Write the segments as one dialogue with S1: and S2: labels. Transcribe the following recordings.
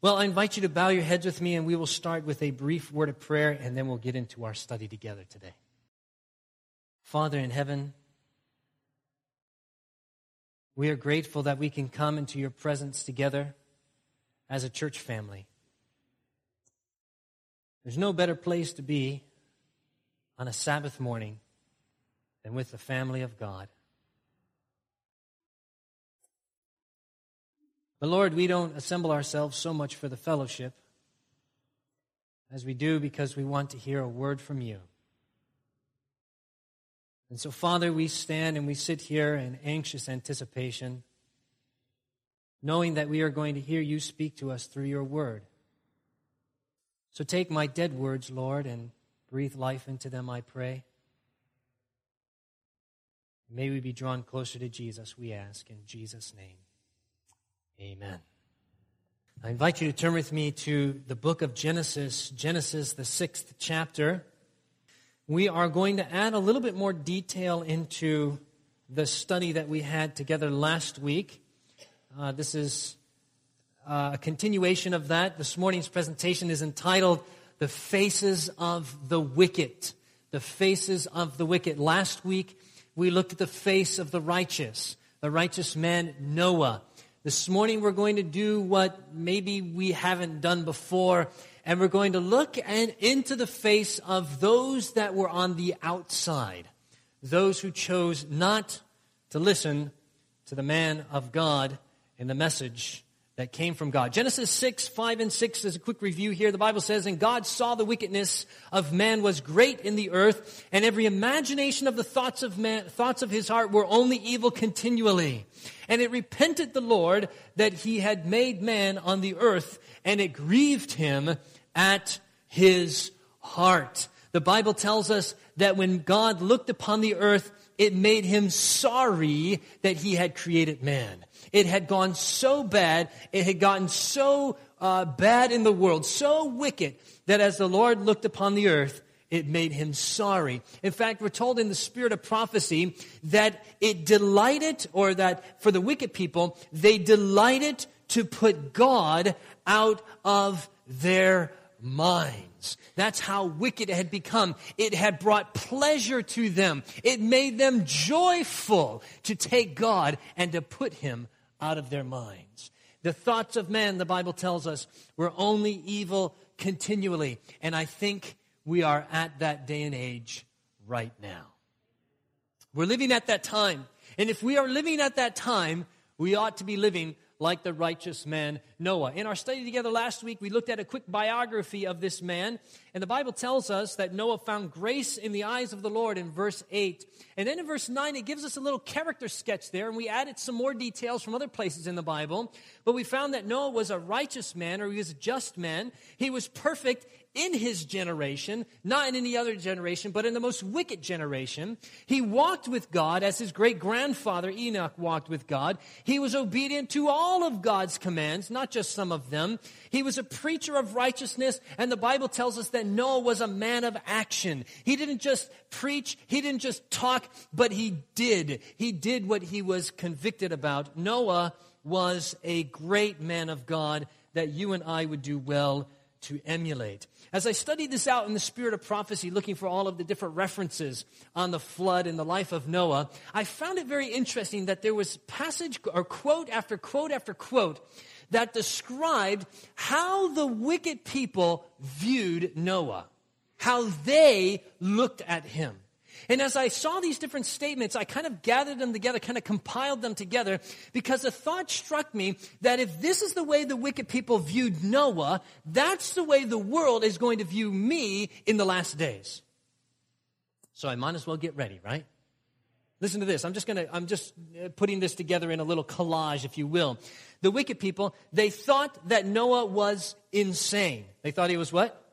S1: Well, I invite you to bow your heads with me, and we will start with a brief word of prayer, and then we'll get into our study together today. Father in heaven, we are grateful that we can come into your presence together as a church family. There's no better place to be on a Sabbath morning than with the family of God. But Lord, we don't assemble ourselves so much for the fellowship as we do because we want to hear a word from you. And so, Father, we stand and we sit here in anxious anticipation, knowing that we are going to hear you speak to us through your word. So take my dead words, Lord, and breathe life into them, I pray. May we be drawn closer to Jesus, we ask, in Jesus' name. Amen. I invite you to turn with me to the book of Genesis, Genesis, the sixth chapter. We are going to add a little bit more detail into the study that we had together last week. Uh, this is uh, a continuation of that. This morning's presentation is entitled The Faces of the Wicked. The Faces of the Wicked. Last week, we looked at the face of the righteous, the righteous man Noah. This morning we're going to do what maybe we haven't done before, and we're going to look and into the face of those that were on the outside, those who chose not to listen to the man of God and the message that came from God. Genesis 6, 5 and 6 is a quick review here. The Bible says, And God saw the wickedness of man was great in the earth, and every imagination of the thoughts of man, thoughts of his heart were only evil continually. And it repented the Lord that he had made man on the earth, and it grieved him at his heart. The Bible tells us that when God looked upon the earth, it made him sorry that he had created man. It had gone so bad, it had gotten so uh, bad in the world, so wicked, that as the Lord looked upon the earth, it made him sorry. In fact, we're told in the spirit of prophecy that it delighted, or that for the wicked people, they delighted to put God out of their minds. That's how wicked it had become. It had brought pleasure to them. It made them joyful to take God and to put him out of their minds. The thoughts of men, the Bible tells us, were only evil continually. And I think we are at that day and age right now. We're living at that time. And if we are living at that time, we ought to be living like the righteous man Noah. In our study together last week, we looked at a quick biography of this man, and the Bible tells us that Noah found grace in the eyes of the Lord in verse 8. And then in verse 9, it gives us a little character sketch there, and we added some more details from other places in the Bible. But we found that Noah was a righteous man, or he was a just man. He was perfect in his generation, not in any other generation, but in the most wicked generation. He walked with God as his great grandfather Enoch walked with God. He was obedient to all of God's commands, not just some of them. He was a preacher of righteousness, and the Bible tells us that Noah was a man of action. He didn't just preach, he didn't just talk, but he did. He did what he was convicted about. Noah was a great man of God that you and I would do well to emulate. As I studied this out in the spirit of prophecy, looking for all of the different references on the flood and the life of Noah, I found it very interesting that there was passage or quote after quote after quote that described how the wicked people viewed Noah, how they looked at him. And as I saw these different statements, I kind of gathered them together, kind of compiled them together, because a thought struck me that if this is the way the wicked people viewed Noah, that's the way the world is going to view me in the last days. So I might as well get ready, right? Listen to this. I'm just going to, I'm just uh, putting this together in a little collage, if you will. The wicked people, they thought that Noah was insane. They thought he was what?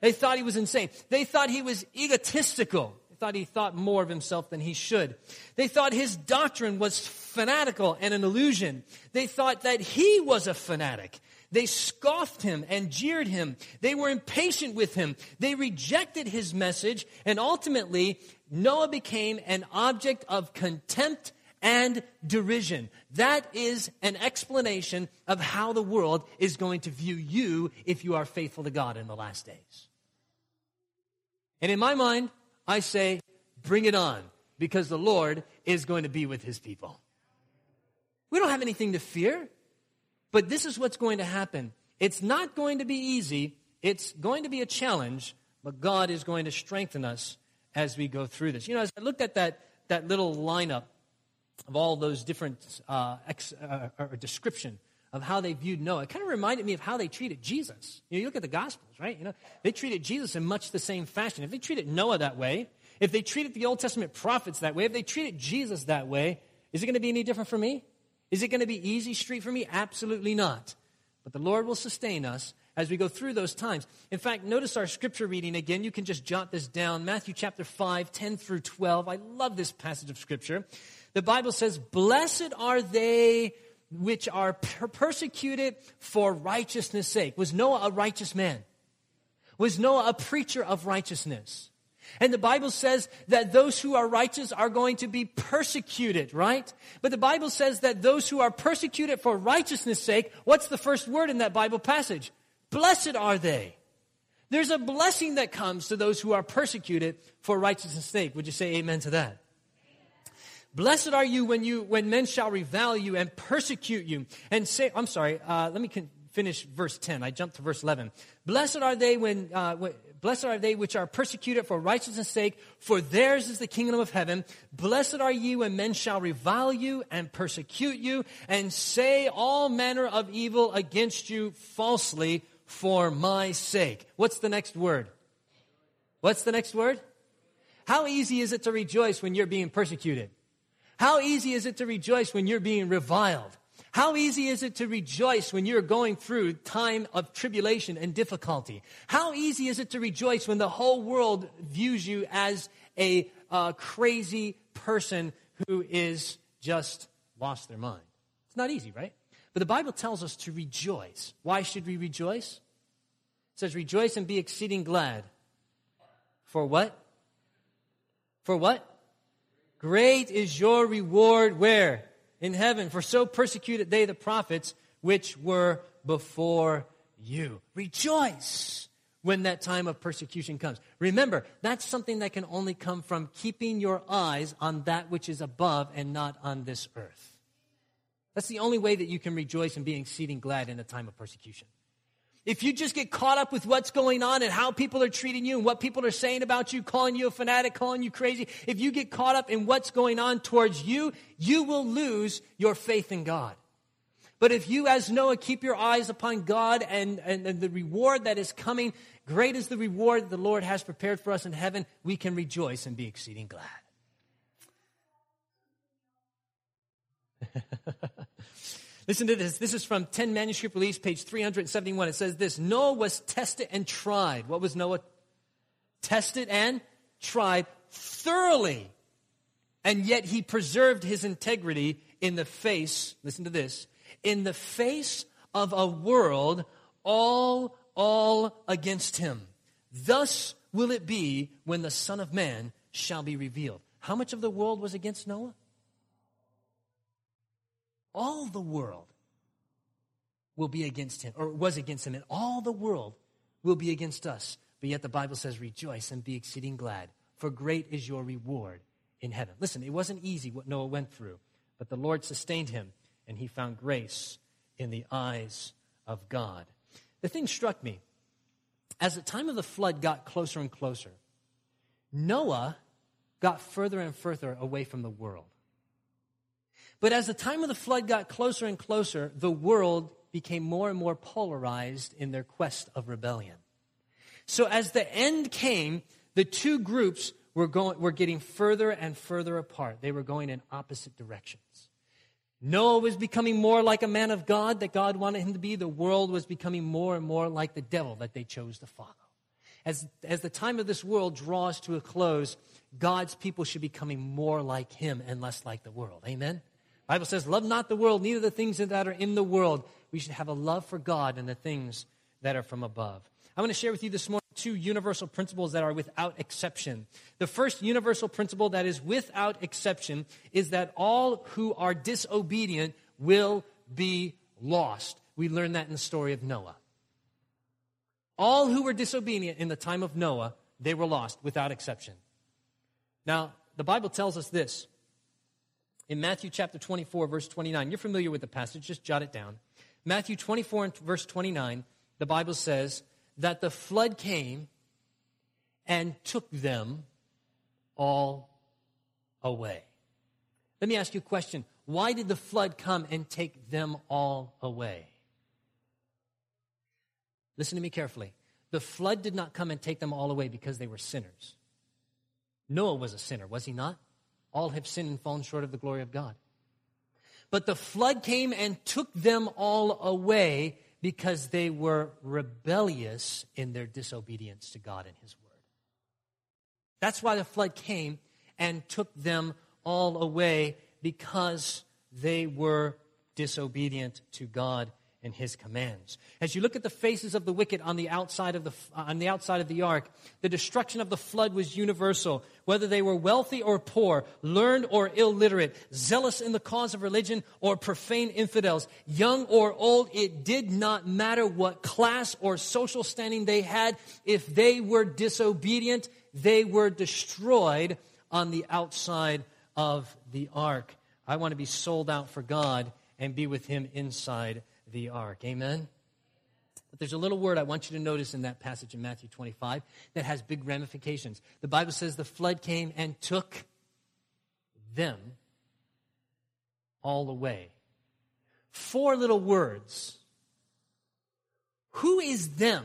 S1: They thought he was insane. They thought he was egotistical They thought he thought more of himself than he should. They thought his doctrine was fanatical and an illusion. They thought that he was a fanatic. They scoffed him and jeered him. They were impatient with him. They rejected his message, and ultimately, Noah became an object of contempt and derision. That is an explanation of how the world is going to view you if you are faithful to God in the last days. And in my mind, I say, bring it on, because the Lord is going to be with his people. We don't have anything to fear, but this is what's going to happen. It's not going to be easy, it's going to be a challenge, but God is going to strengthen us as we go through this. You know, as I looked at that, that little lineup of all those different uh, ex, uh, or description of how they viewed Noah, it kind of reminded me of how they treated Jesus. You, know, you look at the Gospels, right? You know, they treated Jesus in much the same fashion. If they treated Noah that way, if they treated the Old Testament prophets that way, if they treated Jesus that way, is it going to be any different for me? Is it going to be easy street for me? Absolutely not. But the Lord will sustain us as we go through those times. In fact, notice our scripture reading again. You can just jot this down. Matthew chapter 5, 10 through 12. I love this passage of scripture. The Bible says, Blessed are they which are per- persecuted for righteousness' sake. Was Noah a righteous man? Was Noah a preacher of righteousness? And the Bible says that those who are righteous are going to be persecuted, right? But the Bible says that those who are persecuted for righteousness' sake, what's the first word in that Bible passage? Blessed are they. There's a blessing that comes to those who are persecuted for righteousness' sake. Would you say amen to that? Blessed are you when you when men shall revile you and persecute you and say. I'm sorry. Uh, let me con- finish verse 10. I jumped to verse 11. Blessed are they when, uh, when Blessed are they which are persecuted for righteousness' sake, for theirs is the kingdom of heaven. Blessed are you when men shall revile you and persecute you and say all manner of evil against you falsely for my sake. What's the next word? What's the next word? How easy is it to rejoice when you're being persecuted? How easy is it to rejoice when you're being reviled? How easy is it to rejoice when you're going through time of tribulation and difficulty? How easy is it to rejoice when the whole world views you as a uh, crazy person who is just lost their mind? It's not easy, right? But the Bible tells us to rejoice. Why should we rejoice? It says, rejoice and be exceeding glad. For what? For what? Great is your reward where? in heaven, for so persecuted they the prophets which were before you. Rejoice when that time of persecution comes. Remember, that's something that can only come from keeping your eyes on that which is above and not on this earth. That's the only way that you can rejoice and be exceeding glad in a time of persecution. If you just get caught up with what's going on and how people are treating you and what people are saying about you, calling you a fanatic, calling you crazy, if you get caught up in what's going on towards you, you will lose your faith in God. But if you, as Noah, keep your eyes upon God and, and, and the reward that is coming, great is the reward the Lord has prepared for us in heaven, we can rejoice and be exceeding glad. Listen to this. This is from 10 Manuscript Release, page 371. It says this Noah was tested and tried. What was Noah? Tested and tried thoroughly. And yet he preserved his integrity in the face, listen to this, in the face of a world all, all against him. Thus will it be when the Son of Man shall be revealed. How much of the world was against Noah? All the world will be against him, or was against him, and all the world will be against us. But yet the Bible says, Rejoice and be exceeding glad, for great is your reward in heaven. Listen, it wasn't easy what Noah went through, but the Lord sustained him, and he found grace in the eyes of God. The thing struck me as the time of the flood got closer and closer, Noah got further and further away from the world. But as the time of the flood got closer and closer, the world became more and more polarized in their quest of rebellion. So as the end came, the two groups were, going, were getting further and further apart. They were going in opposite directions. Noah was becoming more like a man of God that God wanted him to be. The world was becoming more and more like the devil that they chose to follow. As, as the time of this world draws to a close, God's people should be becoming more like him and less like the world. Amen? Bible says, love not the world, neither the things that are in the world. We should have a love for God and the things that are from above. I want to share with you this morning two universal principles that are without exception. The first universal principle that is without exception is that all who are disobedient will be lost. We learn that in the story of Noah. All who were disobedient in the time of Noah, they were lost without exception. Now, the Bible tells us this in Matthew chapter 24, verse 29. You're familiar with the passage, just jot it down. Matthew 24 and verse 29, the Bible says that the flood came and took them all away. Let me ask you a question. Why did the flood come and take them all away? Listen to me carefully. The flood did not come and take them all away because they were sinners. Noah was a sinner, was he not? All have sinned and fallen short of the glory of God. But the flood came and took them all away because they were rebellious in their disobedience to God and His Word. That's why the flood came and took them all away because they were disobedient to God and his commands. As you look at the faces of the wicked on the outside of the, uh, on the, outside of the ark, the destruction of the flood was universal. Whether they were wealthy or poor, learned or illiterate, zealous in the cause of religion or profane infidels, young or old, it did not matter what class or social standing they had. If they were disobedient, they were destroyed on the outside of the ark. I want to be sold out for God and be with him inside the ark. Amen? But there's a little word I want you to notice in that passage in Matthew 25 that has big ramifications. The Bible says the flood came and took them all away. Four little words. Who is them?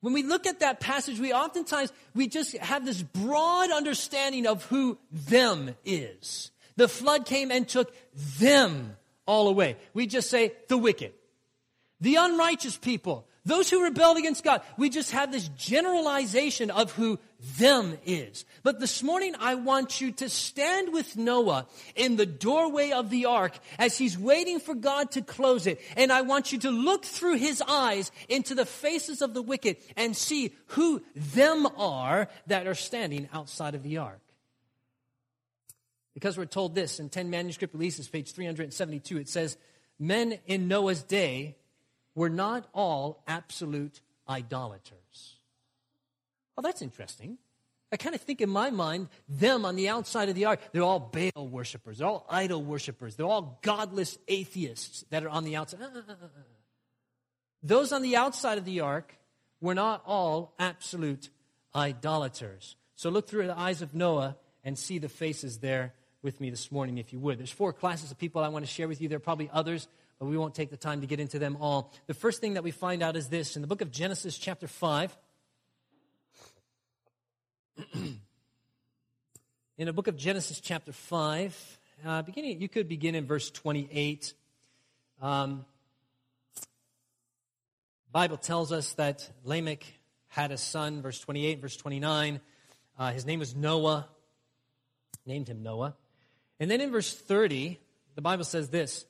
S1: When we look at that passage, we oftentimes, we just have this broad understanding of who them is. The flood came and took them all away. We just say the wicked, the unrighteous people, those who rebelled against God. We just have this generalization of who them is. But this morning, I want you to stand with Noah in the doorway of the ark as he's waiting for God to close it. And I want you to look through his eyes into the faces of the wicked and see who them are that are standing outside of the ark. Because we're told this in 10 manuscript releases, page 372, it says, Men in Noah's day were not all absolute idolaters. Well, that's interesting. I kind of think in my mind, them on the outside of the ark, they're all Baal worshippers, they're all idol worshippers, they're all godless atheists that are on the outside. Those on the outside of the ark were not all absolute idolaters. So look through the eyes of Noah and see the faces there with me this morning, if you would. There's four classes of people I want to share with you. There are probably others, but we won't take the time to get into them all. The first thing that we find out is this in the book of Genesis, chapter 5. in the book of Genesis, chapter 5, uh, beginning, you could begin in verse 28. Um, Bible tells us that Lamech had a son, verse 28, verse 29. Uh, his name was Noah, named him Noah. And then in verse 30, the Bible says this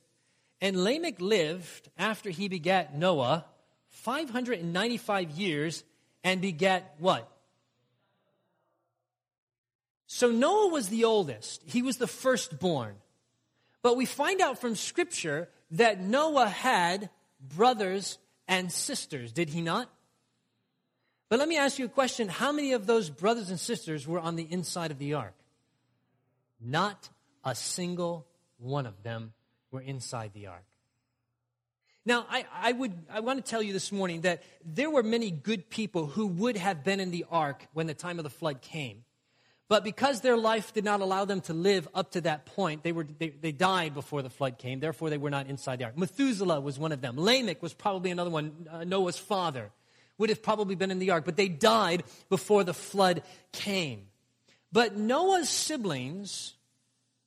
S1: And Lamech lived after he begat Noah 595 years and begat what? So Noah was the oldest, he was the firstborn. But we find out from Scripture that Noah had brothers and sisters, did he not? But let me ask you a question. How many of those brothers and sisters were on the inside of the ark? Not a single one of them were inside the ark. Now, I, I, would, I want to tell you this morning that there were many good people who would have been in the ark when the time of the flood came. But because their life did not allow them to live up to that point, they, were, they, they died before the flood came. Therefore, they were not inside the ark. Methuselah was one of them. Lamech was probably another one, uh, Noah's father, would have probably been in the ark. But they died before the flood came. But Noah's siblings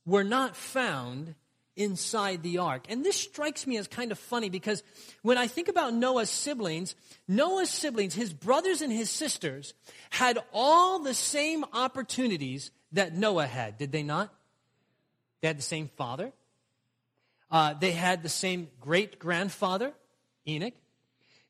S1: were not found inside the ark. And this strikes me as kind of funny because when I think about Noah's siblings, Noah's siblings, his brothers and his sisters, had all the same opportunities that Noah had, did they not? They had the same father. Uh, they had the same great grandfather, Enoch.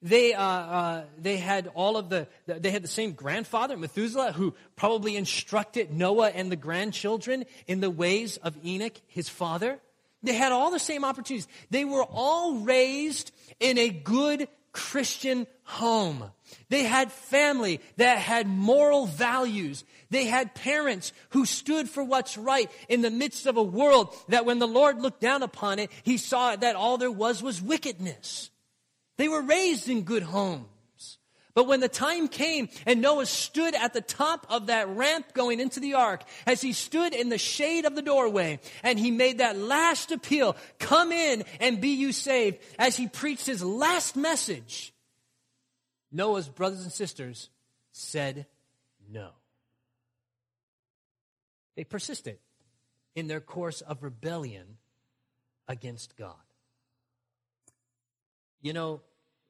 S1: They, uh, uh, they had all of the, they had the same grandfather, Methuselah, who probably instructed Noah and the grandchildren in the ways of Enoch, his father. They had all the same opportunities. They were all raised in a good Christian home. They had family that had moral values. They had parents who stood for what's right in the midst of a world that when the Lord looked down upon it, he saw that all there was was wickedness. They were raised in good homes. But when the time came and Noah stood at the top of that ramp going into the ark, as he stood in the shade of the doorway and he made that last appeal, come in and be you saved, as he preached his last message, Noah's brothers and sisters said no. They persisted in their course of rebellion against God. You know,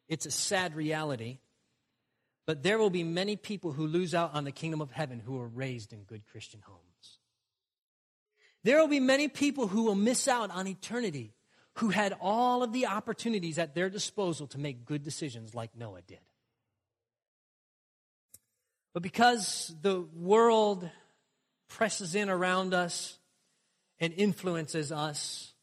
S1: it's a sad reality but there will be many people who lose out on the kingdom of heaven who are raised in good Christian homes. There will be many people who will miss out on eternity who had all of the opportunities at their disposal to make good decisions like Noah did. But because the world presses in around us and influences us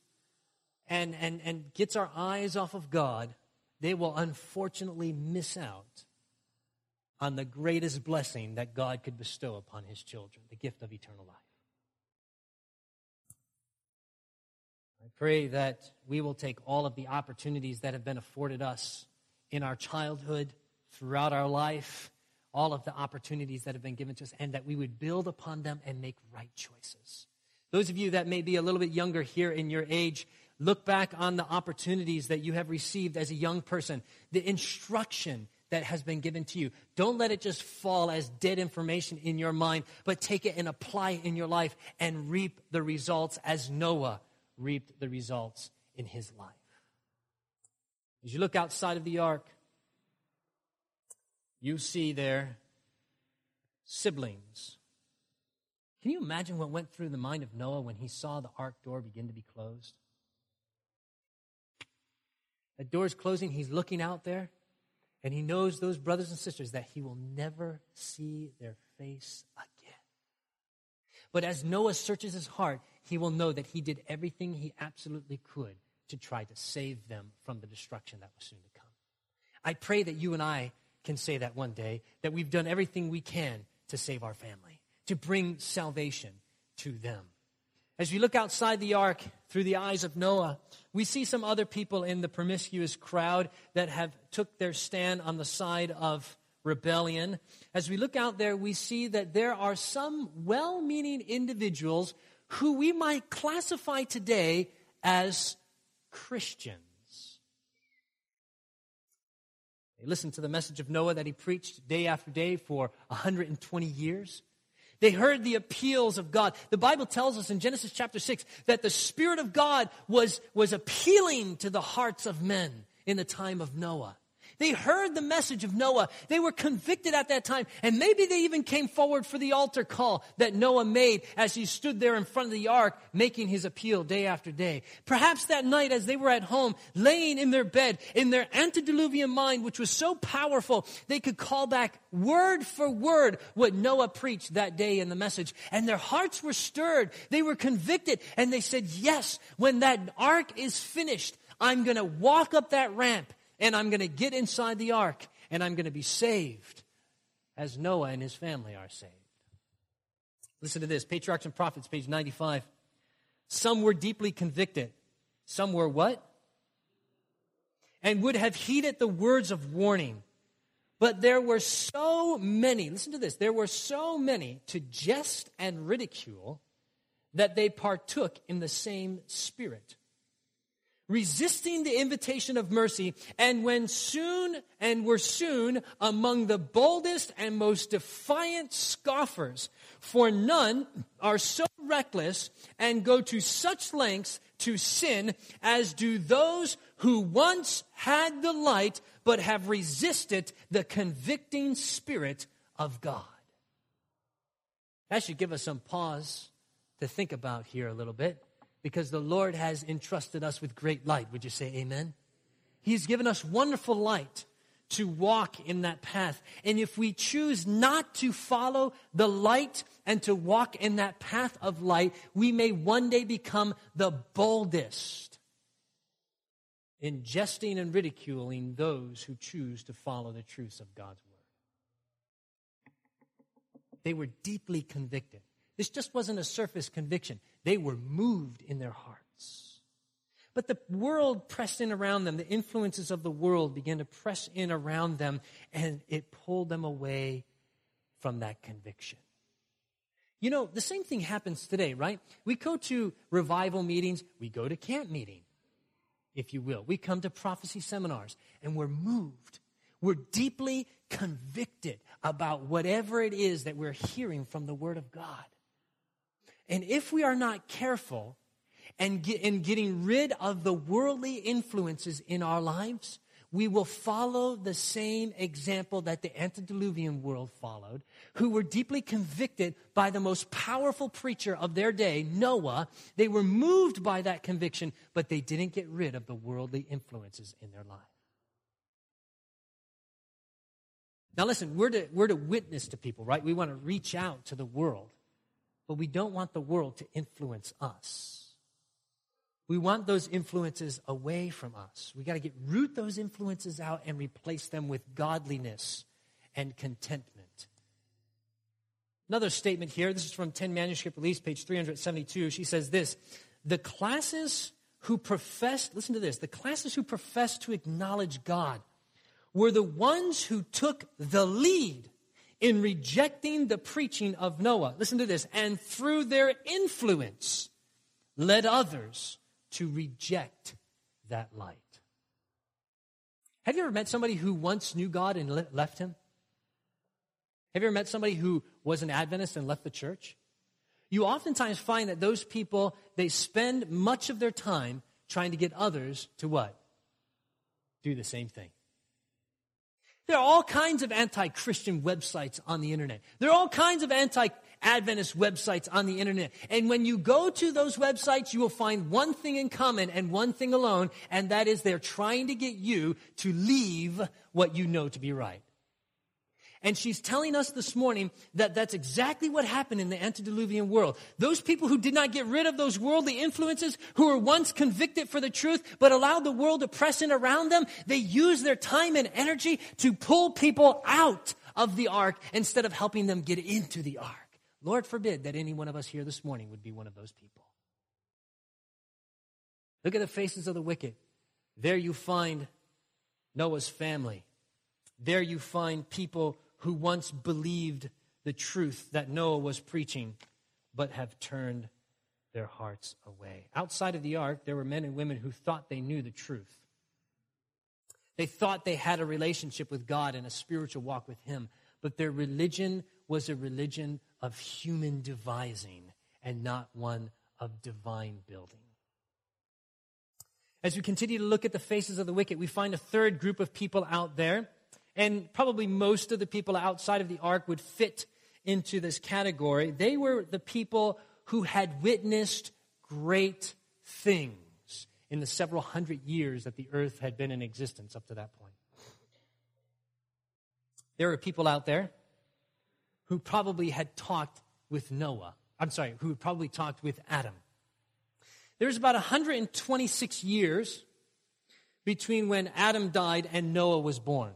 S1: and, and, and gets our eyes off of God, they will unfortunately miss out on the greatest blessing that God could bestow upon his children, the gift of eternal life. I pray that we will take all of the opportunities that have been afforded us in our childhood, throughout our life, all of the opportunities that have been given to us, and that we would build upon them and make right choices. Those of you that may be a little bit younger here in your age, look back on the opportunities that you have received as a young person, the instruction that has been given to you. Don't let it just fall as dead information in your mind, but take it and apply it in your life and reap the results as Noah reaped the results in his life. As you look outside of the ark, you see there siblings. Can you imagine what went through the mind of Noah when he saw the ark door begin to be closed? The door's closing, he's looking out there. And he knows those brothers and sisters that he will never see their face again. But as Noah searches his heart, he will know that he did everything he absolutely could to try to save them from the destruction that was soon to come. I pray that you and I can say that one day, that we've done everything we can to save our family, to bring salvation to them. As we look outside the ark through the eyes of Noah, we see some other people in the promiscuous crowd that have took their stand on the side of rebellion. As we look out there, we see that there are some well-meaning individuals who we might classify today as Christians. They listened to the message of Noah that he preached day after day for 120 years. They heard the appeals of God. The Bible tells us in Genesis chapter 6 that the Spirit of God was, was appealing to the hearts of men in the time of Noah. They heard the message of Noah. They were convicted at that time. And maybe they even came forward for the altar call that Noah made as he stood there in front of the ark making his appeal day after day. Perhaps that night as they were at home, laying in their bed, in their antediluvian mind, which was so powerful, they could call back word for word what Noah preached that day in the message. And their hearts were stirred. They were convicted. And they said, yes, when that ark is finished, I'm going to walk up that ramp and I'm going to get inside the ark and I'm going to be saved as Noah and his family are saved. Listen to this Patriarchs and Prophets, page 95. Some were deeply convicted. Some were what? And would have heeded the words of warning. But there were so many, listen to this, there were so many to jest and ridicule that they partook in the same spirit resisting the invitation of mercy, and when soon and were soon among the boldest and most defiant scoffers. For none are so reckless and go to such lengths to sin as do those who once had the light but have resisted the convicting spirit of God. That should give us some pause to think about here a little bit because the Lord has entrusted us with great light. Would you say amen? He's given us wonderful light to walk in that path. And if we choose not to follow the light and to walk in that path of light, we may one day become the boldest in jesting and ridiculing those who choose to follow the truths of God's word. They were deeply convicted. This just wasn't a surface conviction, they were moved in their hearts. But the world pressed in around them, the influences of the world began to press in around them, and it pulled them away from that conviction. You know, the same thing happens today, right? We go to revival meetings, we go to camp meeting, if you will. We come to prophecy seminars, and we're moved. We're deeply convicted about whatever it is that we're hearing from the Word of God. And if we are not careful and get, in getting rid of the worldly influences in our lives, we will follow the same example that the antediluvian world followed, who were deeply convicted by the most powerful preacher of their day, Noah. They were moved by that conviction, but they didn't get rid of the worldly influences in their life. Now, listen, we're to, we're to witness to people, right? We want to reach out to the world, but we don't want the world to influence us. We want those influences away from us. We got to get root those influences out and replace them with godliness and contentment. Another statement here, this is from 10 Manuscript Release, page 372. She says this The classes who professed, listen to this, the classes who professed to acknowledge God were the ones who took the lead in rejecting the preaching of Noah. Listen to this, and through their influence led others to reject that light. Have you ever met somebody who once knew God and left him? Have you ever met somebody who was an Adventist and left the church? You oftentimes find that those people, they spend much of their time trying to get others to what? Do the same thing. There are all kinds of anti Christian websites on the internet. There are all kinds of anti Adventist websites on the internet. And when you go to those websites, you will find one thing in common and one thing alone, and that is they're trying to get you to leave what you know to be right. And she's telling us this morning that that's exactly what happened in the antediluvian world. Those people who did not get rid of those worldly influences, who were once convicted for the truth, but allowed the world to press in around them, they used their time and energy to pull people out of the ark instead of helping them get into the ark. Lord forbid that any one of us here this morning would be one of those people. Look at the faces of the wicked. There you find Noah's family. There you find people who once believed the truth that Noah was preaching, but have turned their hearts away. Outside of the ark, there were men and women who thought they knew the truth. They thought they had a relationship with God and a spiritual walk with Him, but their religion was a religion of human devising and not one of divine building. As we continue to look at the faces of the wicked, we find a third group of people out there and probably most of the people outside of the ark would fit into this category. They were the people who had witnessed great things in the several hundred years that the earth had been in existence up to that point. There were people out there who probably had talked with Noah. I'm sorry, who probably talked with Adam. There's about 126 years between when Adam died and Noah was born.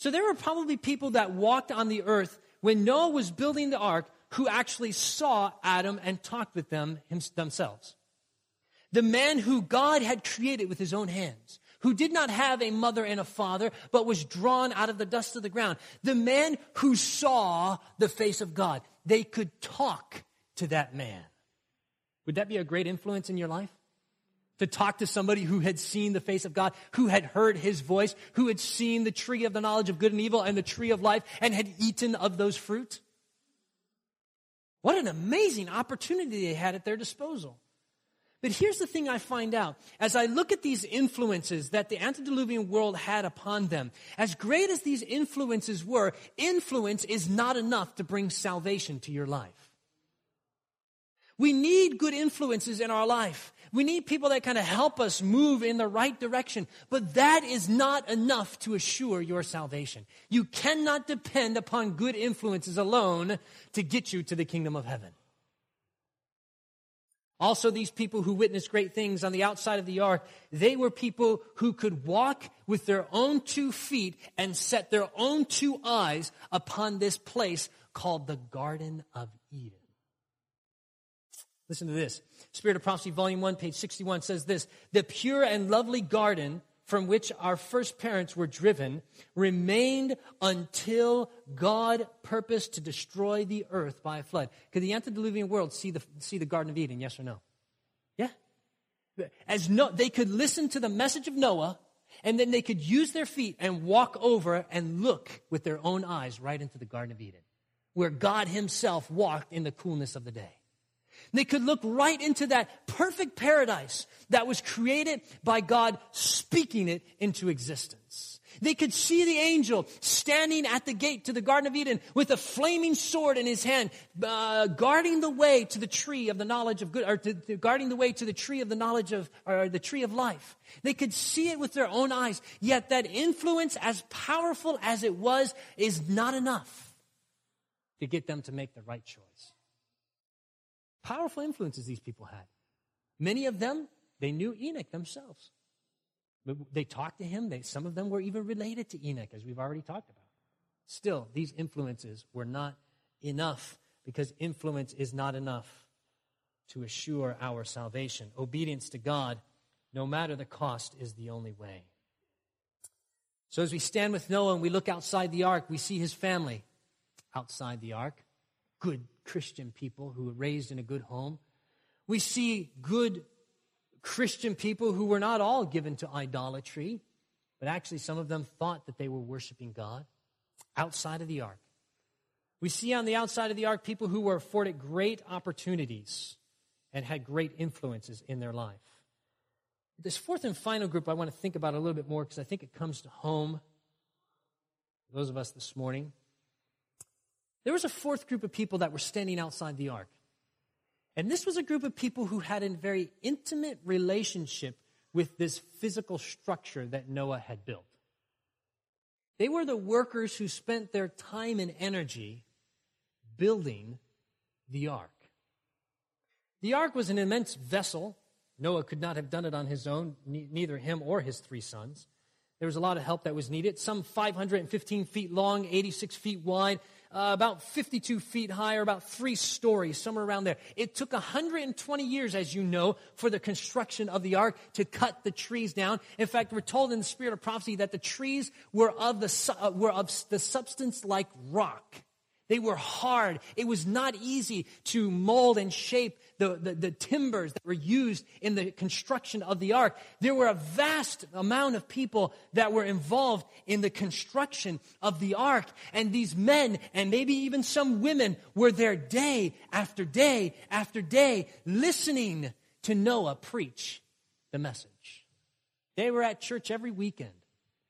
S1: So there were probably people that walked on the earth when Noah was building the ark who actually saw Adam and talked with them themselves. The man who God had created with his own hands, who did not have a mother and a father, but was drawn out of the dust of the ground. The man who saw the face of God. They could talk to that man. Would that be a great influence in your life? To talk to somebody who had seen the face of God, who had heard his voice, who had seen the tree of the knowledge of good and evil and the tree of life and had eaten of those fruit. What an amazing opportunity they had at their disposal. But here's the thing I find out. As I look at these influences that the antediluvian world had upon them, as great as these influences were, influence is not enough to bring salvation to your life. We need good influences in our life. We need people that kind of help us move in the right direction. But that is not enough to assure your salvation. You cannot depend upon good influences alone to get you to the kingdom of heaven. Also, these people who witnessed great things on the outside of the ark, they were people who could walk with their own two feet and set their own two eyes upon this place called the Garden of Eden. Listen to this. Spirit of Prophecy, Volume 1, page 61 says this The pure and lovely garden from which our first parents were driven remained until God purposed to destroy the earth by a flood. Could the antediluvian world see the, see the Garden of Eden? Yes or no? Yeah. As no, they could listen to the message of Noah, and then they could use their feet and walk over and look with their own eyes right into the Garden of Eden, where God Himself walked in the coolness of the day. They could look right into that perfect paradise that was created by God speaking it into existence. They could see the angel standing at the gate to the Garden of Eden with a flaming sword in his hand, uh, guarding the way to the tree of the knowledge of good, or to, to guarding the way to the tree of the knowledge of, or the tree of life. They could see it with their own eyes, yet that influence, as powerful as it was, is not enough to get them to make the right choice. Powerful influences these people had. Many of them, they knew Enoch themselves. They talked to him. They, some of them were even related to Enoch, as we've already talked about. Still, these influences were not enough because influence is not enough to assure our salvation. Obedience to God, no matter the cost, is the only way. So as we stand with Noah and we look outside the ark, we see his family outside the ark. Good Christian people who were raised in a good home. We see good Christian people who were not all given to idolatry, but actually some of them thought that they were worshiping God outside of the ark. We see on the outside of the ark people who were afforded great opportunities and had great influences in their life. This fourth and final group I want to think about a little bit more because I think it comes to home. Those of us this morning. There was a fourth group of people that were standing outside the ark. And this was a group of people who had a very intimate relationship with this physical structure that Noah had built. They were the workers who spent their time and energy building the ark. The ark was an immense vessel. Noah could not have done it on his own, neither him or his three sons. There was a lot of help that was needed. Some 515 feet long, 86 feet wide, uh, about 52 feet high, or about three stories, somewhere around there. It took 120 years, as you know, for the construction of the ark to cut the trees down. In fact, we're told in the spirit of prophecy that the trees were of the, uh, were of the substance like rock. They were hard. It was not easy to mold and shape the, the, the, timbers that were used in the construction of the ark. There were a vast amount of people that were involved in the construction of the ark. And these men, and maybe even some women, were there day after day after day listening to Noah preach the message. They were at church every weekend.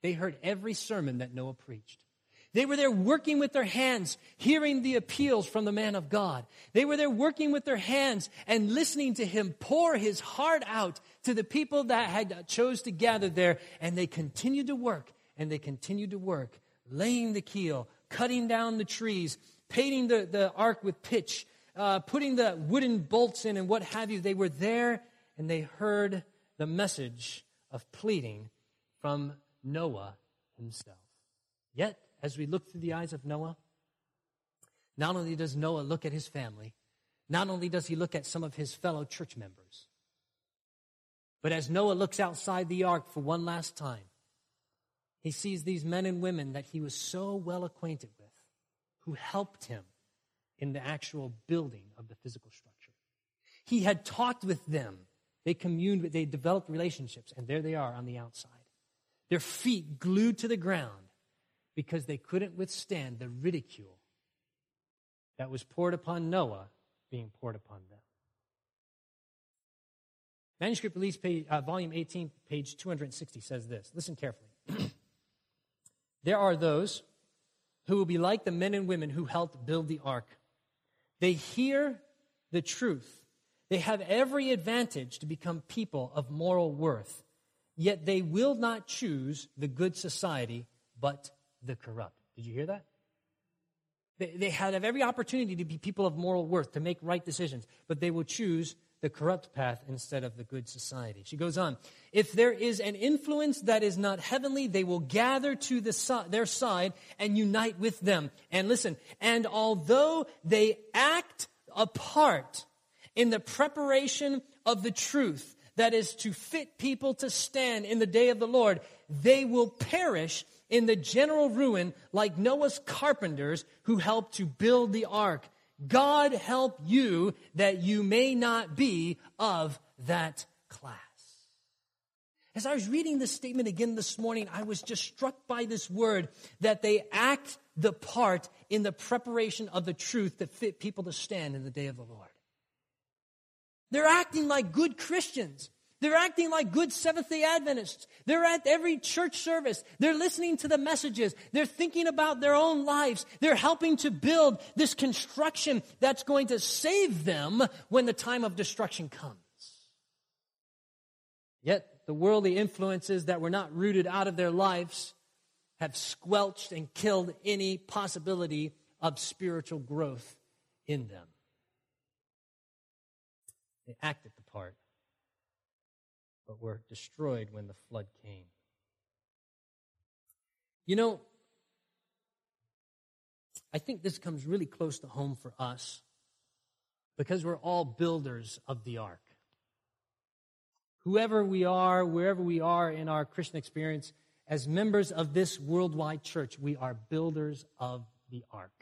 S1: They heard every sermon that Noah preached. They were there working with their hands, hearing the appeals from the man of God. They were there working with their hands and listening to him pour his heart out to the people that had chose to gather there. And they continued to work and they continued to work, laying the keel, cutting down the trees, painting the, the ark with pitch, uh, putting the wooden bolts in and what have you. They were there and they heard the message of pleading from Noah himself. Yet, as we look through the eyes of Noah, not only does Noah look at his family, not only does he look at some of his fellow church members, but as Noah looks outside the ark for one last time, he sees these men and women that he was so well acquainted with who helped him in the actual building of the physical structure. He had talked with them. They communed with, they developed relationships, and there they are on the outside. Their feet glued to the ground because they couldn't withstand the ridicule that was poured upon Noah being poured upon them. Manuscript Release, page, uh, volume 18, page 260 says this. Listen carefully. there are those who will be like the men and women who helped build the ark. They hear the truth They have every advantage to become people of moral worth, yet they will not choose the good society, but the corrupt. Did you hear that? They, they every opportunity to be people of moral worth, to make right decisions, but they will choose the corrupt path instead of the good society. She goes on, if there is an influence that is not heavenly, they will gather to the, their side and unite with them. And listen, and although they act apart in the preparation of the truth that is to fit people to stand in the day of the Lord, they will perish in the general ruin like Noah's carpenters who helped to build the ark. God help you that you may not be of that class. As I was reading this statement again this morning, I was just struck by this word that they act the part in the preparation of the truth that fit people to stand in the day of the Lord. They're acting like good Christians. They're acting like good Seventh day Adventists. They're at every church service. They're listening to the messages. They're thinking about their own lives. They're helping to build this construction that's going to save them when the time of destruction comes. Yet the worldly influences that were not rooted out of their lives have squelched and killed any possibility of spiritual growth in them. They acted the part but were destroyed when the flood came. You know, I think this comes really close to home for us because we're all builders of the ark. Whoever we are, wherever we are in our Christian experience, as members of this worldwide church, we are builders of the ark.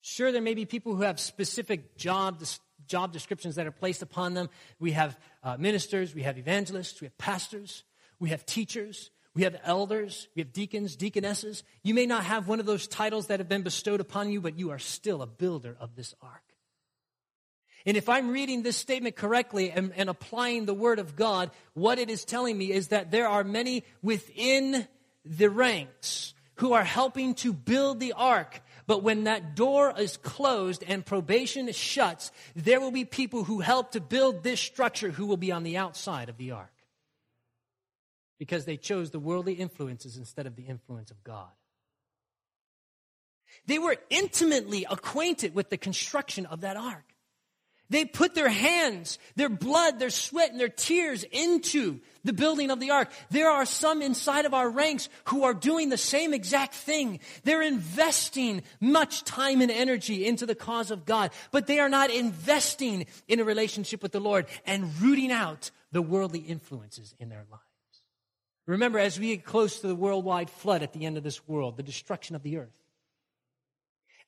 S1: Sure, there may be people who have specific job job descriptions that are placed upon them. We have uh, ministers, we have evangelists, we have pastors, we have teachers, we have elders, we have deacons, deaconesses. You may not have one of those titles that have been bestowed upon you, but you are still a builder of this ark. And if I'm reading this statement correctly and, and applying the word of God, what it is telling me is that there are many within the ranks who are helping to build the ark but when that door is closed and probation shuts, there will be people who help to build this structure who will be on the outside of the ark. Because they chose the worldly influences instead of the influence of God. They were intimately acquainted with the construction of that ark. They put their hands, their blood, their sweat, and their tears into the building of the ark. There are some inside of our ranks who are doing the same exact thing. They're investing much time and energy into the cause of God, but they are not investing in a relationship with the Lord and rooting out the worldly influences in their lives. Remember, as we get close to the worldwide flood at the end of this world, the destruction of the earth,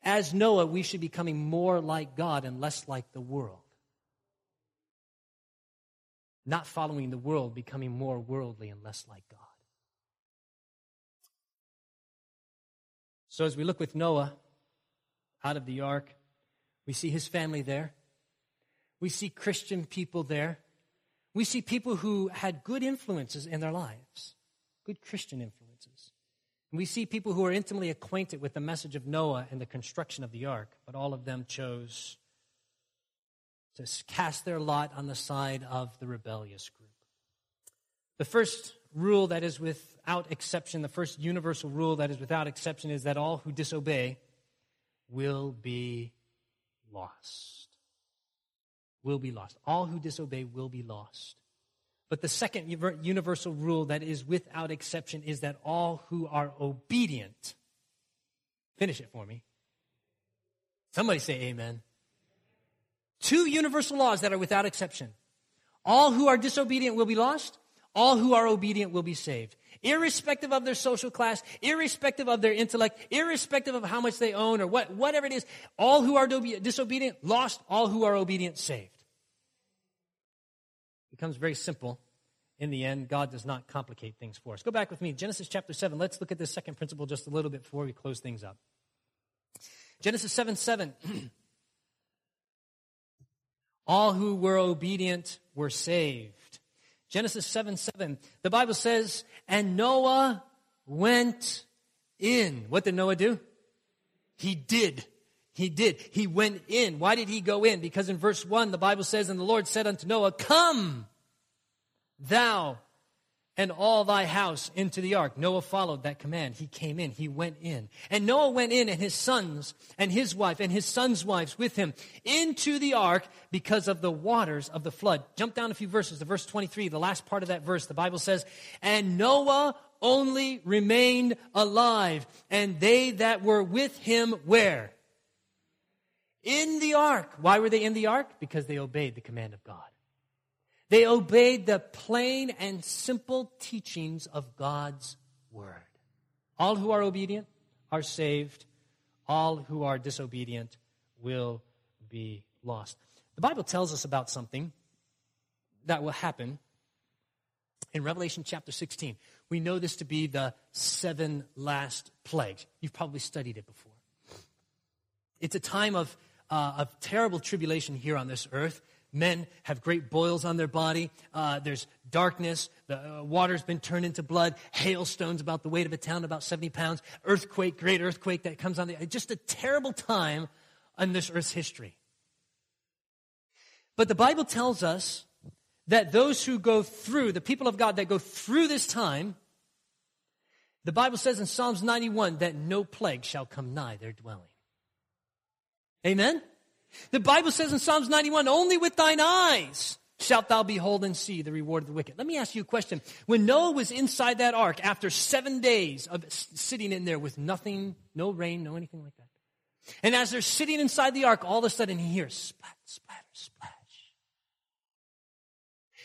S1: as Noah, we should be becoming more like God and less like the world. Not following the world, becoming more worldly and less like God. So, as we look with Noah out of the ark, we see his family there. We see Christian people there. We see people who had good influences in their lives, good Christian influences. We see people who are intimately acquainted with the message of Noah and the construction of the ark, but all of them chose to cast their lot on the side of the rebellious group. The first rule that is without exception, the first universal rule that is without exception, is that all who disobey will be lost. Will be lost. All who disobey will be lost. But the second universal rule that is without exception is that all who are obedient, finish it for me. Somebody say amen. Two universal laws that are without exception. All who are disobedient will be lost. All who are obedient will be saved. Irrespective of their social class, irrespective of their intellect, irrespective of how much they own or what, whatever it is, all who are disobedient, lost. All who are obedient, saved becomes very simple. In the end, God does not complicate things for us. Go back with me, Genesis chapter 7. Let's look at this second principle just a little bit before we close things up. Genesis 7 7. All who were obedient were saved. Genesis 7 7. The Bible says, And Noah went in. What did Noah do? He did. He did. He went in. Why did he go in? Because in verse 1, the Bible says, And the Lord said unto Noah, Come, thou and all thy house into the ark. Noah followed that command. He came in. He went in. And Noah went in and his sons and his wife and his sons' wives with him into the ark because of the waters of the flood. Jump down a few verses to verse 23, the last part of that verse. The Bible says, And Noah only remained alive, and they that were with him where? In the ark. Why were they in the ark? Because they obeyed the command of God. They obeyed the plain and simple teachings of God's word. All who are obedient are saved. All who are disobedient will be lost. The Bible tells us about something that will happen in Revelation chapter 16. We know this to be the seven last plagues. You've probably studied it before. It's a time of, uh, of terrible tribulation here on this earth. Men have great boils on their body. Uh, there's darkness. The uh, water's been turned into blood. Hailstones about the weight of a town, about 70 pounds. Earthquake, great earthquake that comes on the. Just a terrible time in this earth's history. But the Bible tells us that those who go through, the people of God that go through this time, the Bible says in Psalms 91 that no plague shall come nigh their dwelling. Amen? The Bible says in Psalms 91, only with thine eyes shalt thou behold and see the reward of the wicked. Let me ask you a question. When Noah was inside that ark after seven days of sitting in there with nothing, no rain, no anything like that, and as they're sitting inside the ark, all of a sudden he hears splat, splatter, splash.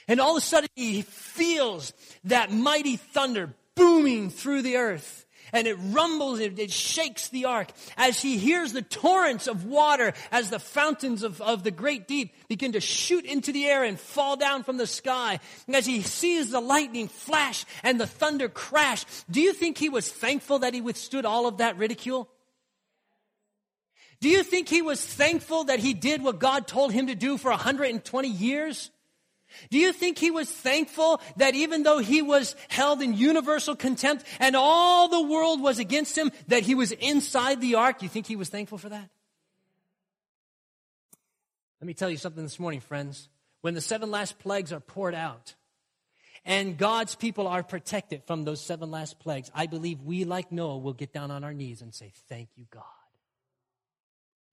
S1: And all of a sudden he feels that mighty thunder booming through the earth and it rumbles, it, it, shakes the ark as he hears the torrents of water as the fountains of, of the great deep begin to shoot into the air and fall down from the sky. And as he sees the lightning flash and the thunder crash, do you think he was thankful that he withstood all of that ridicule? Do you think he was thankful that he did what God told him to do for 120 years? Do you think he was thankful that even though he was held in universal contempt and all the world was against him, that he was inside the ark? Do You think he was thankful for that? Let me tell you something this morning, friends. When the seven last plagues are poured out and God's people are protected from those seven last plagues, I believe we, like Noah, will get down on our knees and say, Thank you, God.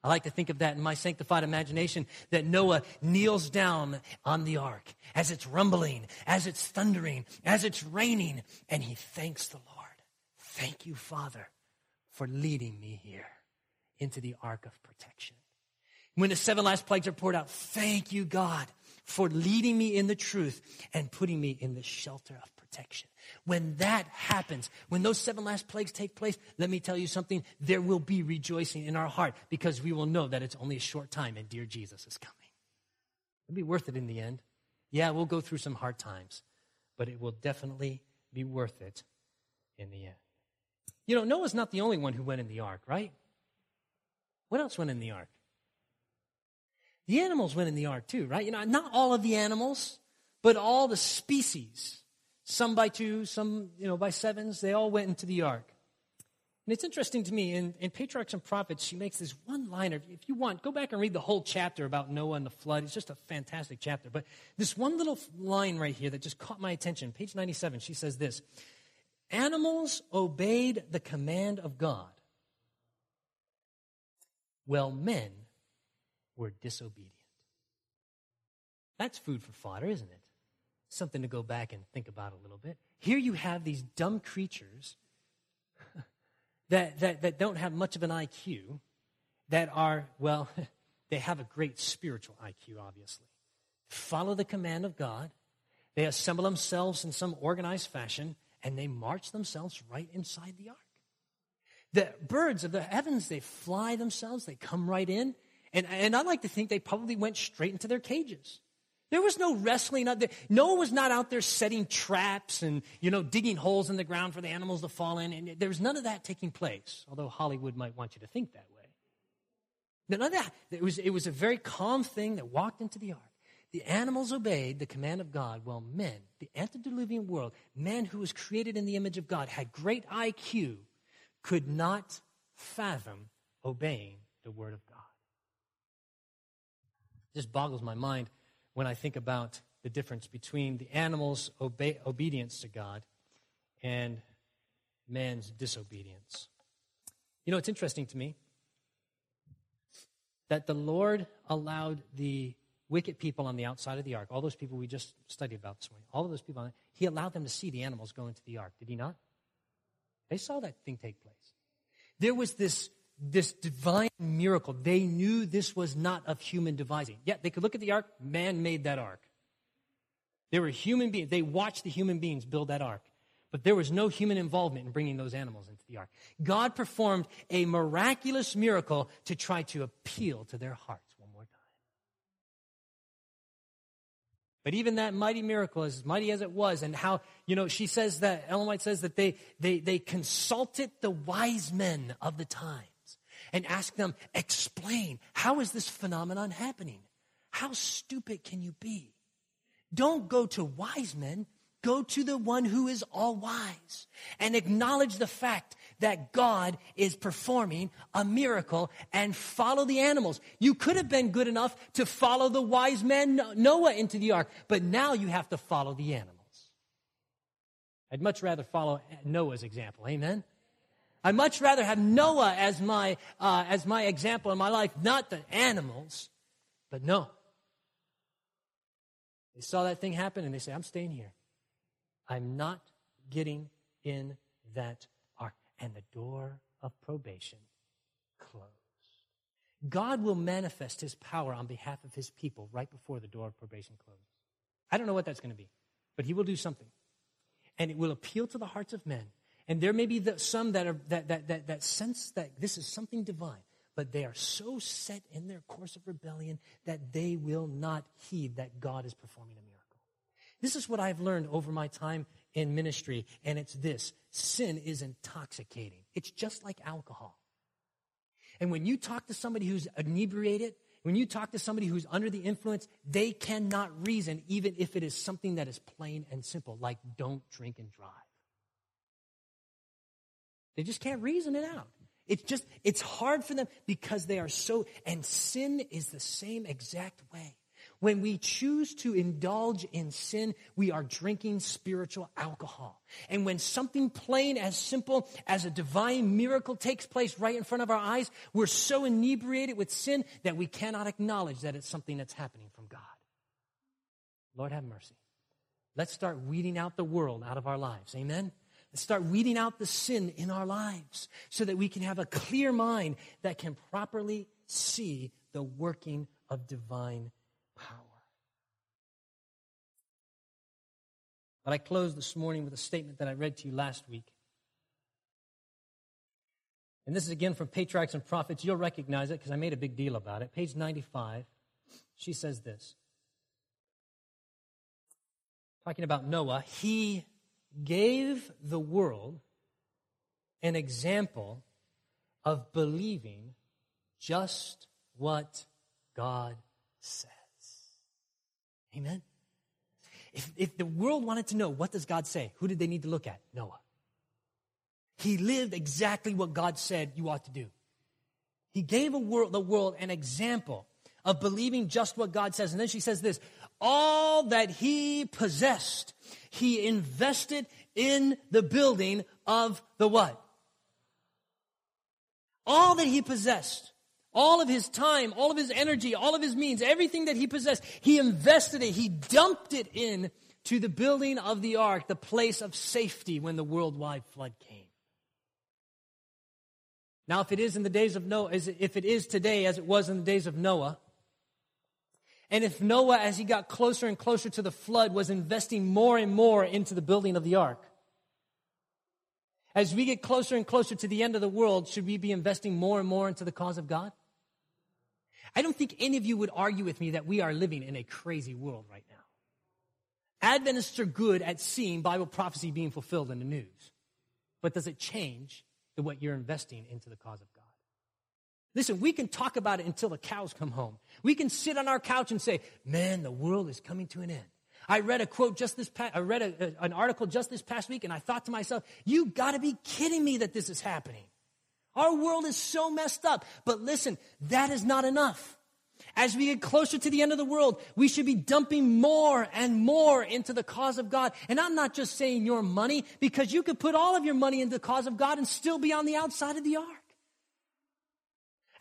S1: I like to think of that in my sanctified imagination that Noah kneels down on the ark as it's rumbling, as it's thundering, as it's raining, and he thanks the Lord. Thank you, Father, for leading me here into the ark of protection. When the seven last plagues are poured out, thank you, God, for leading me in the truth and putting me in the shelter of protection. When that happens, when those seven last plagues take place, let me tell you something, there will be rejoicing in our heart because we will know that it's only a short time and dear Jesus is coming. It'll be worth it in the end. Yeah, we'll go through some hard times, but it will definitely be worth it in the end. You know, Noah's not the only one who went in the ark, right? What else went in the ark? The animals went in the ark too, right? You know, not all of the animals, but all the species some by two, some you know by sevens. They all went into the ark. And it's interesting to me, in, in Patriarchs and Prophets, she makes this one liner. If you want, go back and read the whole chapter about Noah and the flood. It's just a fantastic chapter. But this one little line right here that just caught my attention, page 97, she says this Animals obeyed the command of God, while men were disobedient. That's food for fodder, isn't it? Something to go back and think about a little bit. Here you have these dumb creatures that, that, that don't have much of an IQ, that are, well, they have a great spiritual IQ, obviously. Follow the command of God. They assemble themselves in some organized fashion, and they march themselves right inside the ark. The birds of the heavens, they fly themselves, they come right in. And, and I like to think they probably went straight into their cages. There was no wrestling out there. Noah was not out there setting traps and, you know, digging holes in the ground for the animals to fall in. And there was none of that taking place, although Hollywood might want you to think that way. None of that. It was, it was a very calm thing that walked into the ark. The animals obeyed the command of God, while men, the antediluvian world, man who was created in the image of God, had great IQ, could not fathom obeying the Word of God. This boggles my mind when I think about the difference between the animal's obe- obedience to God and man's disobedience. You know, it's interesting to me that the Lord allowed the wicked people on the outside of the ark, all those people we just studied about this morning, all of those people, on, he allowed them to see the animals go into the ark, did he not? They saw that thing take place. There was this, this divine miracle. They knew this was not of human devising. Yet they could look at the ark, man made that ark. They were human beings. They watched the human beings build that ark. But there was no human involvement in bringing those animals into the ark. God performed a miraculous miracle to try to appeal to their hearts one more time. But even that mighty miracle, as mighty as it was, and how, you know, she says that, Ellen White says that they, they, they consulted the wise men of the times and ask them, explain, how is this phenomenon happening? How stupid can you be? Don't go to wise men. Go to the one who is all wise and acknowledge the fact that God is performing a miracle and follow the animals. You could have been good enough to follow the wise man Noah into the ark, but now you have to follow the animals. I'd much rather follow Noah's example. Amen. I'd much rather have Noah as my, uh, as my example in my life, not the animals, but no. They saw that thing happen and they say, I'm staying here. I'm not getting in that ark. And the door of probation closed. God will manifest his power on behalf of his people right before the door of probation closes. I don't know what that's going to be, but he will do something. And it will appeal to the hearts of men. And there may be the, some that, are, that, that, that, that sense that this is something divine, but they are so set in their course of rebellion that they will not heed that God is performing a miracle. This is what I've learned over my time in ministry, and it's this sin is intoxicating. It's just like alcohol. And when you talk to somebody who's inebriated, when you talk to somebody who's under the influence, they cannot reason, even if it is something that is plain and simple, like don't drink and drive. They just can't reason it out. It's just, it's hard for them because they are so, and sin is the same exact way. When we choose to indulge in sin, we are drinking spiritual alcohol. And when something plain as simple as a divine miracle takes place right in front of our eyes, we're so inebriated with sin that we cannot acknowledge that it's something that's happening from God. Lord have mercy. Let's start weeding out the world out of our lives. Amen? Let's start weeding out the sin in our lives so that we can have a clear mind that can properly see the working of divine power. But I close this morning with a statement that I read to you last week. And this is again from Patriarchs and Prophets. You'll recognize it because I made a big deal about it. Page 95. She says this. Talking about Noah, he gave the world an example of believing just what God says. Amen? If, if the world wanted to know, what does God say? Who did they need to look at? Noah. He lived exactly what God said you ought to do. He gave world, the world an example of believing just what God says. And then she says this all that he possessed, he invested in the building of the what? All that he possessed. All of his time, all of his energy, all of his means, everything that he possessed, he invested it, he dumped it in to the building of the ark, the place of safety when the worldwide flood came. Now, if it is in the days of Noah, if it is today as it was in the days of Noah, and if Noah, as he got closer and closer to the flood, was investing more and more into the building of the ark, as we get closer and closer to the end of the world, should we be investing more and more into the cause of God? I don't think any of you would argue with me that we are living in a crazy world right now. Adventists are good at seeing Bible prophecy being fulfilled in the news. But does it change the what you're investing into the cause of God? Listen, we can talk about it until the cows come home. We can sit on our couch and say, man, the world is coming to an end. I read a quote just this past, I read a, a, an article just this past week and I thought to myself, you gotta be kidding me that this is happening. Our world is so messed up. But listen, that is not enough. As we get closer to the end of the world, we should be dumping more and more into the cause of God. And I'm not just saying your money, because you could put all of your money into the cause of God and still be on the outside of the ark.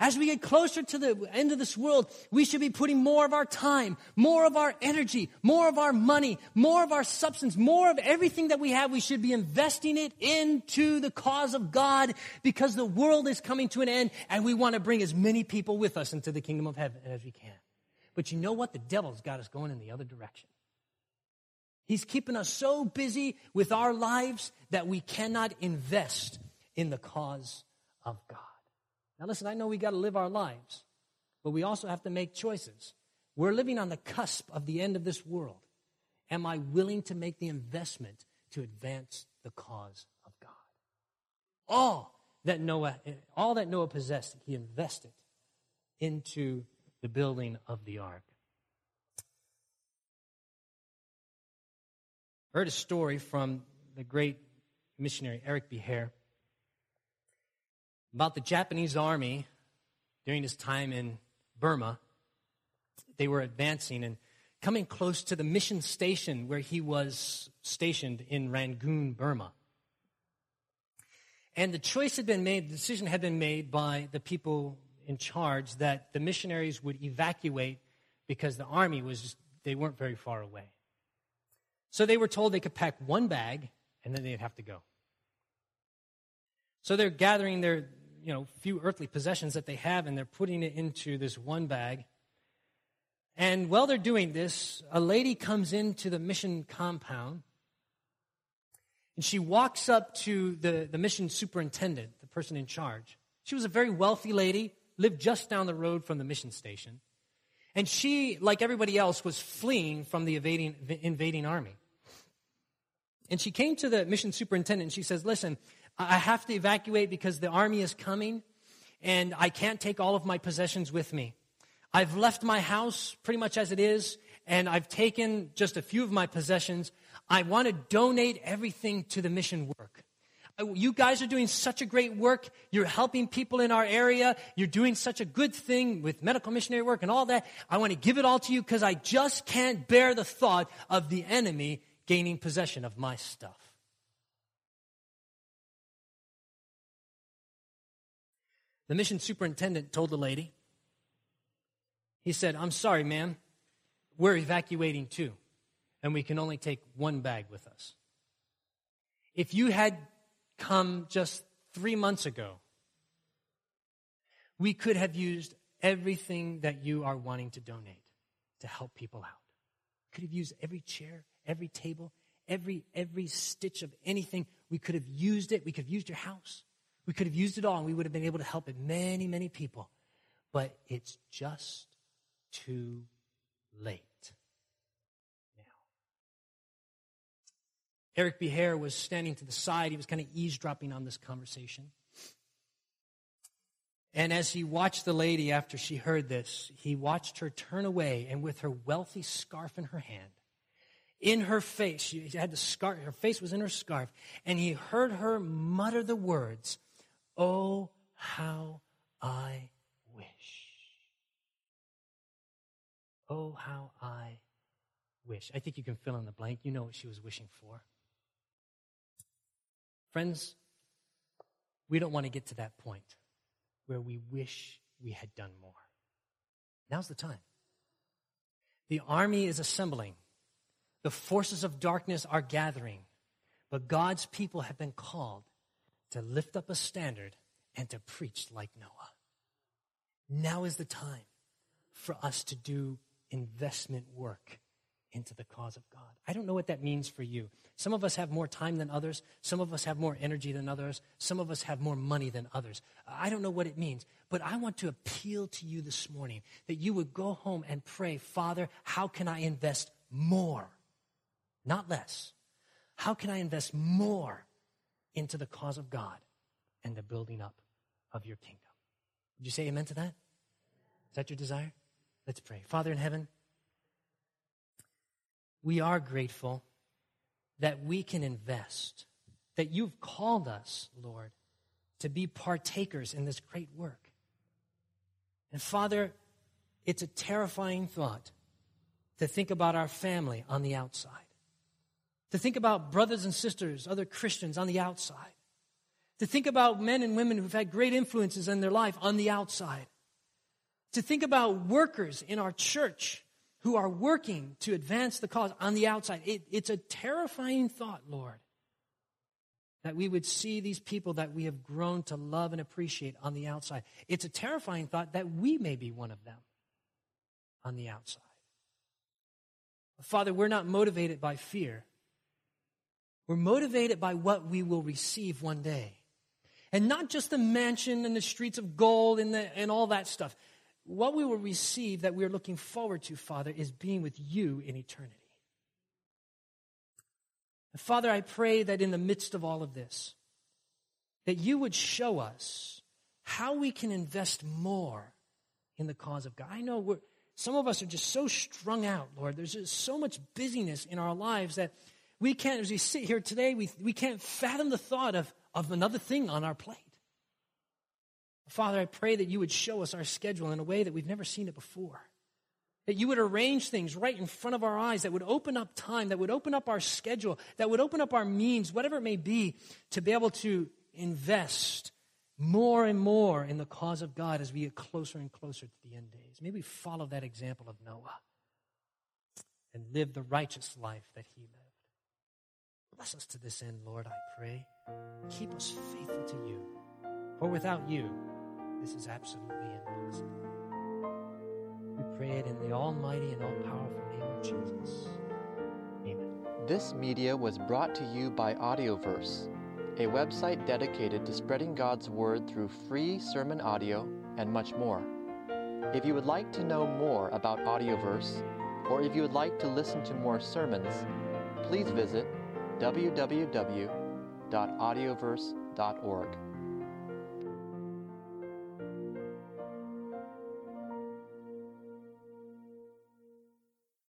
S1: As we get closer to the end of this world, we should be putting more of our time, more of our energy, more of our money, more of our substance, more of everything that we have. We should be investing it into the cause of God because the world is coming to an end and we want to bring as many people with us into the kingdom of heaven as we can. But you know what? The devil's got us going in the other direction. He's keeping us so busy with our lives that we cannot invest in the cause of God. Now, listen, I know we got to live our lives, but we also have to make choices. We're living on the cusp of the end of this world. Am I willing to make the investment to advance the cause of God? All that Noah, all that Noah possessed, he invested into the building of the ark. I heard a story from the great missionary Eric B. Hare about the Japanese army during his time in Burma. They were advancing and coming close to the mission station where he was stationed in Rangoon, Burma. And the choice had been made, the decision had been made by the people in charge that the missionaries would evacuate because the army was just, they weren't very far away. So they were told they could pack one bag and then they'd have to go. So they're gathering their, you know, few earthly possessions that they have and they're putting it into this one bag. And while they're doing this, a lady comes into the mission compound and she walks up to the, the mission superintendent, the person in charge. She was a very wealthy lady, lived just down the road from the mission station. And she, like everybody else, was fleeing from the invading, invading army. And she came to the mission superintendent and she says, Listen, I have to evacuate because the army is coming and I can't take all of my possessions with me. I've left my house pretty much as it is and I've taken just a few of my possessions. I want to donate everything to the mission work. You guys are doing such a great work. You're helping people in our area. You're doing such a good thing with medical missionary work and all that. I want to give it all to you because I just can't bear the thought of the enemy gaining possession of my stuff. The mission superintendent told the lady, he said, I'm sorry, ma'am, we're evacuating too, and we can only take one bag with us. If you had come just three months ago, we could have used everything that you are wanting to donate to help people out. We could have used every chair, every table, every every stitch of anything. We could have used it. We could have used your house. We could have used it all and we would have been able to help many, many people. But it's just too late now. Eric B. Hare was standing to the side. He was kind of eavesdropping on this conversation. And as he watched the lady after she heard this, he watched her turn away and with her wealthy scarf in her hand, in her face, she had the scarf, her face was in her scarf, and he heard her mutter the words, Oh, how I wish. Oh, how I wish. I think you can fill in the blank. You know what she was wishing for. Friends, we don't want to get to that point where we wish we had done more. Now's the time. The army is assembling. The forces of darkness are gathering. But God's people have been called to lift up a standard and to preach like Noah. Now is the time for us to do investment work into the cause of God. I don't know what that means for you. Some of us have more time than others. Some of us have more energy than others. Some of us have more money than others. I don't know what it means, but I want to appeal to you this morning that you would go home and pray, Father, how can I invest more? Not less. How can I invest more into the cause of God and the building up of your kingdom. Would you say amen to that? Is that your desire? Let's pray. Father in heaven, we are grateful that we can invest, that you've called us, Lord, to be partakers in this great work. And Father, it's a terrifying thought to think about our family on the outside, to think about brothers and sisters, other Christians on the outside, to think about men and women who've had great influences in their life on the outside, to think about workers in our church who are working to advance the cause on the outside. It, it's a terrifying thought, Lord, that we would see these people that we have grown to love and appreciate on the outside. It's a terrifying thought that we may be one of them on the outside. Father, we're not motivated by fear. We're motivated by what we will receive one day. And not just the mansion and the streets of gold and, the, and all that stuff what we will receive that we're looking forward to, Father, is being with you in eternity. And Father, I pray that in the midst of all of this, that you would show us how we can invest more in the cause of God. I know we're, some of us are just so strung out, Lord. There's just so much busyness in our lives that we can't, as we sit here today, we, we can't fathom the thought of, of another thing on our plate. Father, I pray that you would show us our schedule in a way that we've never seen it before. That you would arrange things right in front of our eyes, that would open up time, that would open up our schedule, that would open up our means, whatever it may be, to be able to invest more and more in the cause of God as we get closer and closer to the end days. May we follow that example of Noah and live the righteous life that he lived. Bless us to this end, Lord, I pray. Keep us faithful to you. For without you, this is absolutely impossible. We pray it in the almighty and all powerful name of Jesus. Amen.
S2: This media was brought to you by Audioverse, a website dedicated to spreading God's Word through free sermon audio and much more. If you would like to know more about Audioverse, or if you would like to listen to more sermons, please visit www.audioverse.org.